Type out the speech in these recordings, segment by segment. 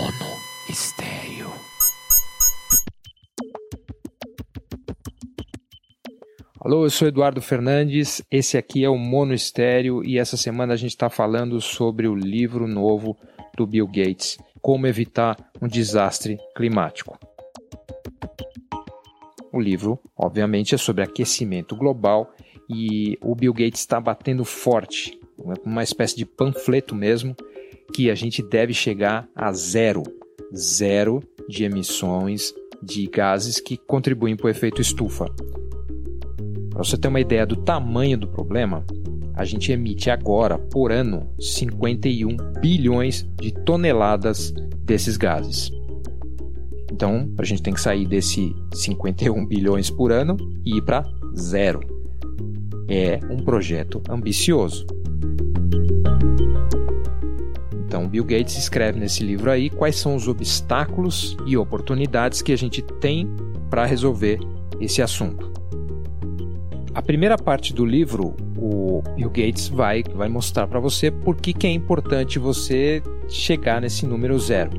Mono Estéreo. Alô, eu sou Eduardo Fernandes, esse aqui é o Mono Estéreo e essa semana a gente está falando sobre o livro novo do Bill Gates, Como Evitar um Desastre Climático. O livro, obviamente, é sobre aquecimento global e o Bill Gates está batendo forte, uma espécie de panfleto mesmo, que a gente deve chegar a zero, zero de emissões de gases que contribuem para o efeito estufa. Para você ter uma ideia do tamanho do problema, a gente emite agora, por ano, 51 bilhões de toneladas desses gases. Então, a gente tem que sair desse 51 bilhões por ano e ir para zero. É um projeto ambicioso. Então, Bill Gates escreve nesse livro aí quais são os obstáculos e oportunidades que a gente tem para resolver esse assunto. A primeira parte do livro, o Bill Gates vai, vai mostrar para você por que, que é importante você chegar nesse número zero.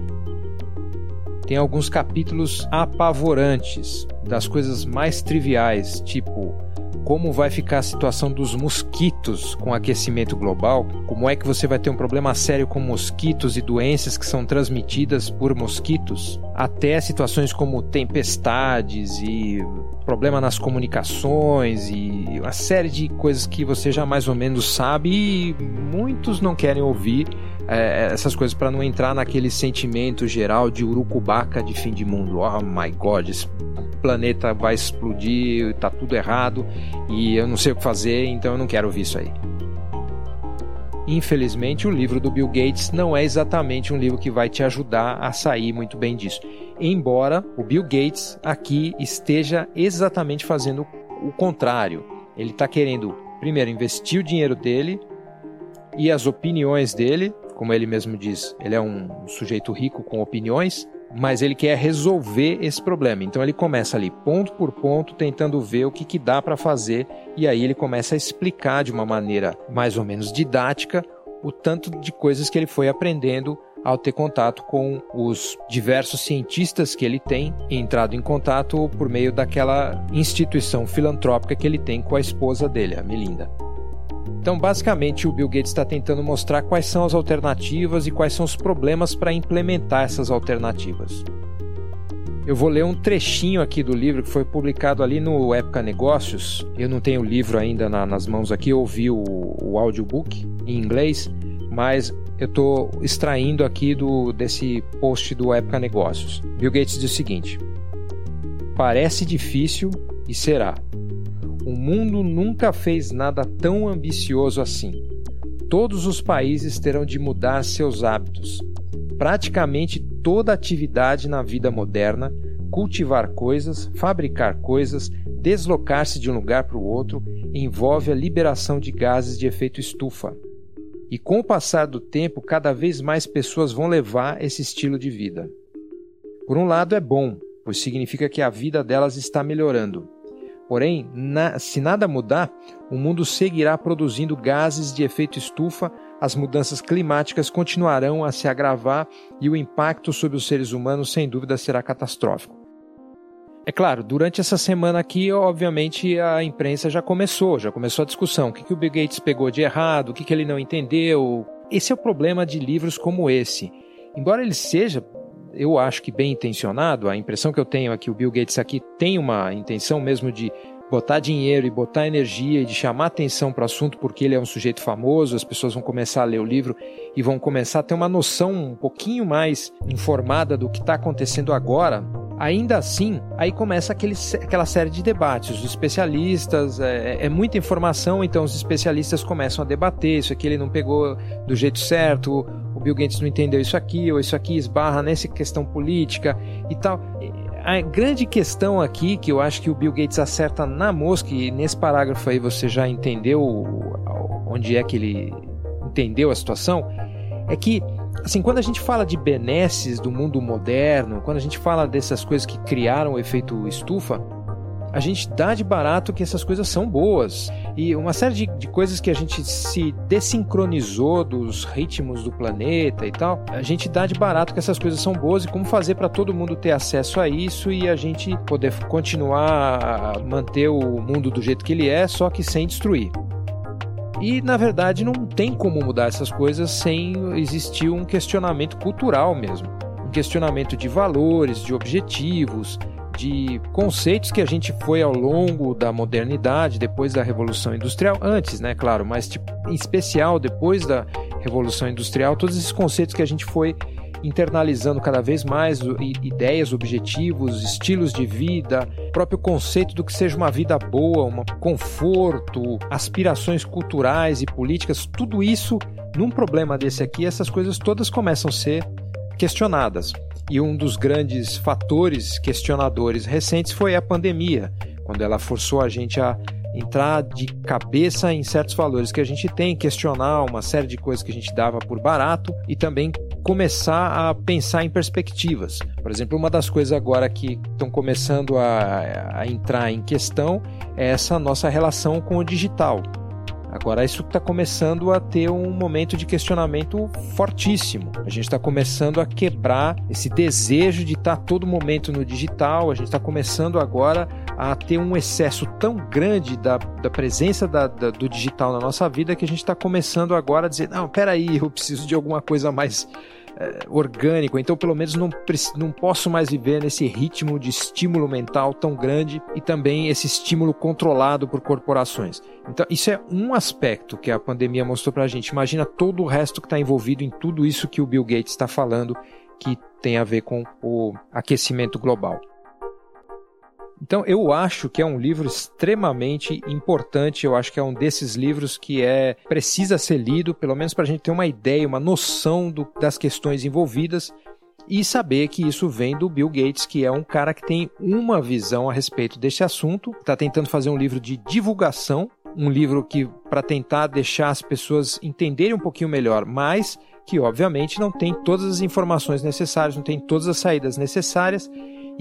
Tem alguns capítulos apavorantes das coisas mais triviais, tipo como vai ficar a situação dos mosquitos com aquecimento global, como é que você vai ter um problema sério com mosquitos e doenças que são transmitidas por mosquitos, até situações como tempestades e problema nas comunicações e uma série de coisas que você já mais ou menos sabe e muitos não querem ouvir é, essas coisas para não entrar naquele sentimento geral de urucubaca de fim de mundo. Oh my god, esse planeta vai explodir, tá tudo errado e eu não sei o que fazer, então eu não quero ouvir isso aí. Infelizmente, o livro do Bill Gates não é exatamente um livro que vai te ajudar a sair muito bem disso. Embora o Bill Gates aqui esteja exatamente fazendo o contrário. Ele está querendo, primeiro, investir o dinheiro dele e as opiniões dele como ele mesmo diz, ele é um sujeito rico com opiniões, mas ele quer resolver esse problema. Então ele começa ali ponto por ponto, tentando ver o que, que dá para fazer, e aí ele começa a explicar de uma maneira mais ou menos didática o tanto de coisas que ele foi aprendendo ao ter contato com os diversos cientistas que ele tem, entrado em contato por meio daquela instituição filantrópica que ele tem com a esposa dele, a Melinda. Então, basicamente, o Bill Gates está tentando mostrar quais são as alternativas e quais são os problemas para implementar essas alternativas. Eu vou ler um trechinho aqui do livro que foi publicado ali no Época Negócios. Eu não tenho o livro ainda na, nas mãos aqui, eu ouvi o, o audiobook em inglês, mas eu estou extraindo aqui do, desse post do Época Negócios. Bill Gates diz o seguinte: Parece difícil e será. O mundo nunca fez nada tão ambicioso assim. Todos os países terão de mudar seus hábitos. Praticamente toda atividade na vida moderna, cultivar coisas, fabricar coisas, deslocar-se de um lugar para o outro, envolve a liberação de gases de efeito estufa. E com o passar do tempo, cada vez mais pessoas vão levar esse estilo de vida. Por um lado, é bom, pois significa que a vida delas está melhorando. Porém, na, se nada mudar, o mundo seguirá produzindo gases de efeito estufa, as mudanças climáticas continuarão a se agravar e o impacto sobre os seres humanos, sem dúvida, será catastrófico. É claro, durante essa semana aqui, obviamente, a imprensa já começou, já começou a discussão. O que, que o Bill Gates pegou de errado, o que, que ele não entendeu. Esse é o problema de livros como esse. Embora ele seja eu acho que bem intencionado, a impressão que eu tenho é que o Bill Gates aqui tem uma intenção mesmo de botar dinheiro e botar energia e de chamar atenção para o assunto porque ele é um sujeito famoso, as pessoas vão começar a ler o livro e vão começar a ter uma noção um pouquinho mais informada do que está acontecendo agora. Ainda assim, aí começa aquele, aquela série de debates. Os especialistas, é, é, muita informação, então os especialistas começam a debater. Isso aqui ele não pegou do jeito certo, Bill Gates não entendeu isso aqui, ou isso aqui esbarra nessa questão política e tal. A grande questão aqui, que eu acho que o Bill Gates acerta na mosca, e nesse parágrafo aí você já entendeu onde é que ele entendeu a situação, é que, assim, quando a gente fala de benesses do mundo moderno, quando a gente fala dessas coisas que criaram o efeito estufa, a gente dá de barato que essas coisas são boas. e uma série de, de coisas que a gente se desincronizou dos ritmos do planeta e tal. A gente dá de barato que essas coisas são boas e como fazer para todo mundo ter acesso a isso e a gente poder continuar a manter o mundo do jeito que ele é, só que sem destruir. E na verdade não tem como mudar essas coisas sem existir um questionamento cultural mesmo. Um questionamento de valores, de objetivos, de conceitos que a gente foi ao longo da modernidade, depois da Revolução Industrial, antes, né, claro, mas tipo, em especial depois da Revolução Industrial, todos esses conceitos que a gente foi internalizando cada vez mais ideias, objetivos, estilos de vida, próprio conceito do que seja uma vida boa, um conforto, aspirações culturais e políticas, tudo isso num problema desse aqui, essas coisas todas começam a ser questionadas. E um dos grandes fatores questionadores recentes foi a pandemia, quando ela forçou a gente a entrar de cabeça em certos valores que a gente tem, questionar uma série de coisas que a gente dava por barato e também começar a pensar em perspectivas. Por exemplo, uma das coisas agora que estão começando a, a entrar em questão é essa nossa relação com o digital. Agora, isso está começando a ter um momento de questionamento fortíssimo. A gente está começando a quebrar esse desejo de estar tá todo momento no digital. A gente está começando agora a ter um excesso tão grande da, da presença da, da, do digital na nossa vida que a gente está começando agora a dizer: não, peraí, eu preciso de alguma coisa mais é, orgânico, então pelo menos não, não posso mais viver nesse ritmo de estímulo mental tão grande e também esse estímulo controlado por corporações. Então, isso é um aspecto que a pandemia mostrou para a gente. Imagina todo o resto que está envolvido em tudo isso que o Bill Gates está falando, que tem a ver com o aquecimento global. Então eu acho que é um livro extremamente importante. Eu acho que é um desses livros que é precisa ser lido, pelo menos para a gente ter uma ideia, uma noção do, das questões envolvidas e saber que isso vem do Bill Gates, que é um cara que tem uma visão a respeito desse assunto. Está tentando fazer um livro de divulgação, um livro que para tentar deixar as pessoas entenderem um pouquinho melhor, mas que obviamente não tem todas as informações necessárias, não tem todas as saídas necessárias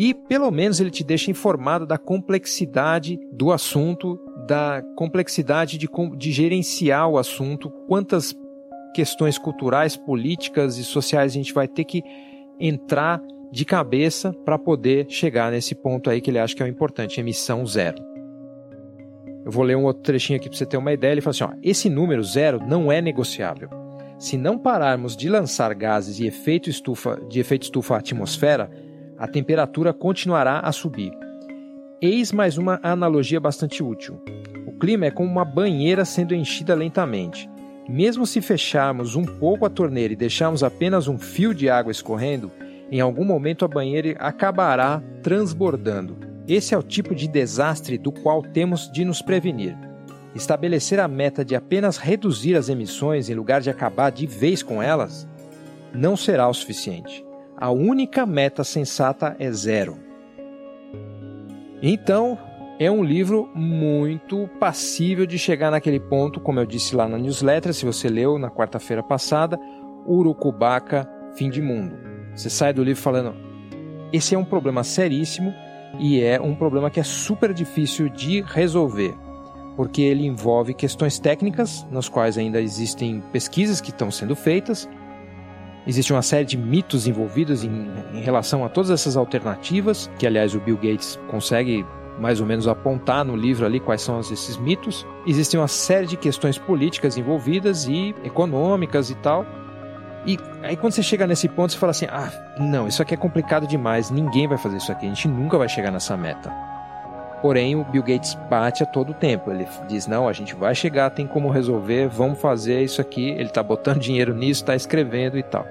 e pelo menos ele te deixa informado da complexidade do assunto, da complexidade de, de gerenciar o assunto, quantas questões culturais, políticas e sociais a gente vai ter que entrar de cabeça para poder chegar nesse ponto aí que ele acha que é o importante, emissão zero. Eu vou ler um outro trechinho aqui para você ter uma ideia. Ele fala assim: ó, esse número zero não é negociável. Se não pararmos de lançar gases e efeito estufa, de efeito estufa à atmosfera, a temperatura continuará a subir. Eis mais uma analogia bastante útil. O clima é como uma banheira sendo enchida lentamente. Mesmo se fecharmos um pouco a torneira e deixarmos apenas um fio de água escorrendo, em algum momento a banheira acabará transbordando. Esse é o tipo de desastre do qual temos de nos prevenir. Estabelecer a meta de apenas reduzir as emissões em lugar de acabar de vez com elas não será o suficiente a única meta sensata é zero. Então, é um livro muito passível de chegar naquele ponto, como eu disse lá na newsletter, se você leu na quarta-feira passada, Urucubaca, Fim de Mundo. Você sai do livro falando: esse é um problema seríssimo e é um problema que é super difícil de resolver, porque ele envolve questões técnicas, nas quais ainda existem pesquisas que estão sendo feitas, Existe uma série de mitos envolvidos em, em relação a todas essas alternativas, que aliás o Bill Gates consegue mais ou menos apontar no livro ali quais são esses mitos. Existem uma série de questões políticas envolvidas e econômicas e tal. E aí quando você chega nesse ponto, você fala assim: "Ah, não, isso aqui é complicado demais, ninguém vai fazer isso aqui, a gente nunca vai chegar nessa meta". Porém, o Bill Gates bate a todo tempo. Ele diz: "Não, a gente vai chegar, tem como resolver, vamos fazer isso aqui". Ele está botando dinheiro nisso, está escrevendo e tal.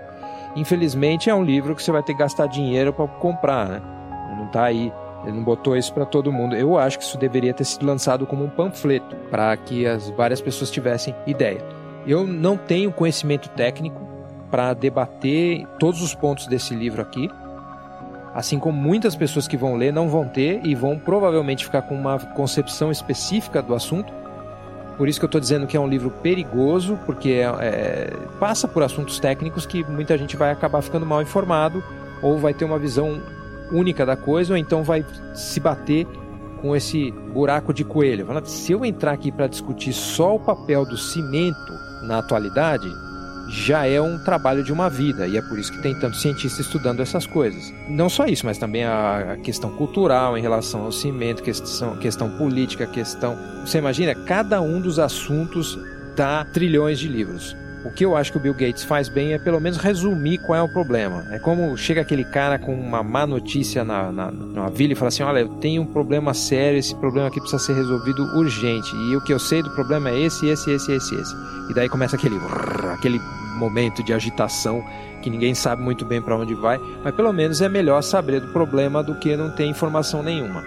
Infelizmente, é um livro que você vai ter que gastar dinheiro para comprar, né? Não está aí ele não botou isso para todo mundo. Eu acho que isso deveria ter sido lançado como um panfleto para que as várias pessoas tivessem ideia. Eu não tenho conhecimento técnico para debater todos os pontos desse livro aqui. Assim como muitas pessoas que vão ler não vão ter e vão provavelmente ficar com uma concepção específica do assunto. Por isso que eu estou dizendo que é um livro perigoso, porque é, é, passa por assuntos técnicos que muita gente vai acabar ficando mal informado ou vai ter uma visão única da coisa, ou então vai se bater com esse buraco de coelho. Se eu entrar aqui para discutir só o papel do cimento na atualidade, já é um trabalho de uma vida e é por isso que tem tanto cientista estudando essas coisas. Não só isso, mas também a, questão cultural em relação ao cimento, questão, questão política, questão. Você imagina, cada um dos assuntos dá trilhões de livros. O que eu acho que o Bill Gates faz bem é pelo menos resumir qual é o problema. É como chega aquele cara com uma má notícia na, na, na vila e fala assim: Olha, eu tenho um problema sério, esse problema aqui precisa ser resolvido urgente. E o que eu sei do problema é esse, esse, esse, esse, esse. E daí começa aquele, aquele momento de agitação que ninguém sabe muito bem para onde vai, mas pelo menos é melhor saber do problema do que não ter informação nenhuma.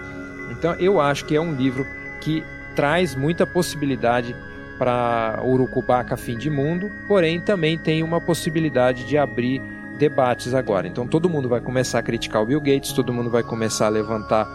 Então eu acho que é um livro que traz muita possibilidade para Urucubaca fim de mundo, porém também tem uma possibilidade de abrir debates agora. Então todo mundo vai começar a criticar o Bill Gates, todo mundo vai começar a levantar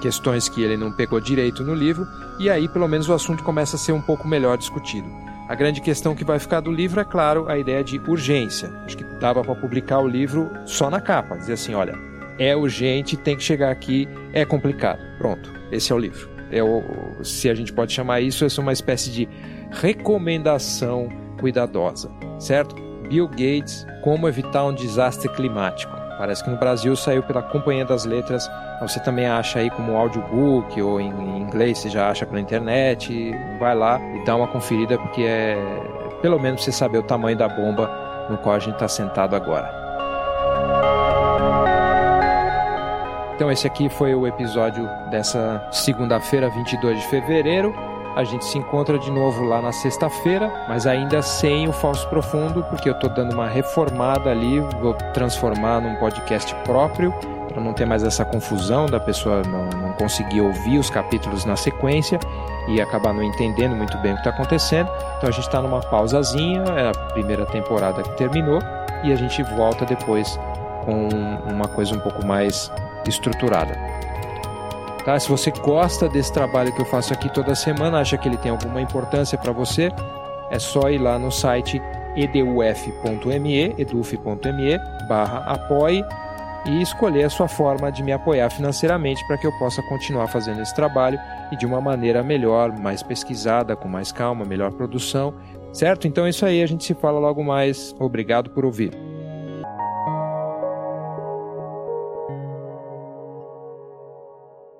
questões que ele não pegou direito no livro, e aí pelo menos o assunto começa a ser um pouco melhor discutido. A grande questão que vai ficar do livro é, claro, a ideia de urgência. Acho que dava para publicar o livro só na capa, dizer assim, olha, é urgente, tem que chegar aqui, é complicado. Pronto, esse é o livro. É o, se a gente pode chamar isso, essa é uma espécie de recomendação cuidadosa, certo? Bill Gates, como evitar um desastre climático. Parece que no Brasil saiu pela Companhia das Letras. Você também acha aí como audiobook ou em inglês você já acha pela internet. Vai lá e dá uma conferida porque é pelo menos você saber o tamanho da bomba no qual a gente está sentado agora. Então esse aqui foi o episódio dessa segunda-feira, 22 de fevereiro. A gente se encontra de novo lá na sexta-feira, mas ainda sem o falso profundo, porque eu estou dando uma reformada ali, vou transformar num podcast próprio, para não ter mais essa confusão da pessoa não, não conseguir ouvir os capítulos na sequência e acabar não entendendo muito bem o que está acontecendo. Então a gente está numa pausazinha, é a primeira temporada que terminou, e a gente volta depois com uma coisa um pouco mais estruturada. Tá? Se você gosta desse trabalho que eu faço aqui toda semana, acha que ele tem alguma importância para você, é só ir lá no site eduf.me, eduf.me barra apoie e escolher a sua forma de me apoiar financeiramente para que eu possa continuar fazendo esse trabalho e de uma maneira melhor, mais pesquisada, com mais calma, melhor produção, certo? Então é isso aí, a gente se fala logo mais. Obrigado por ouvir.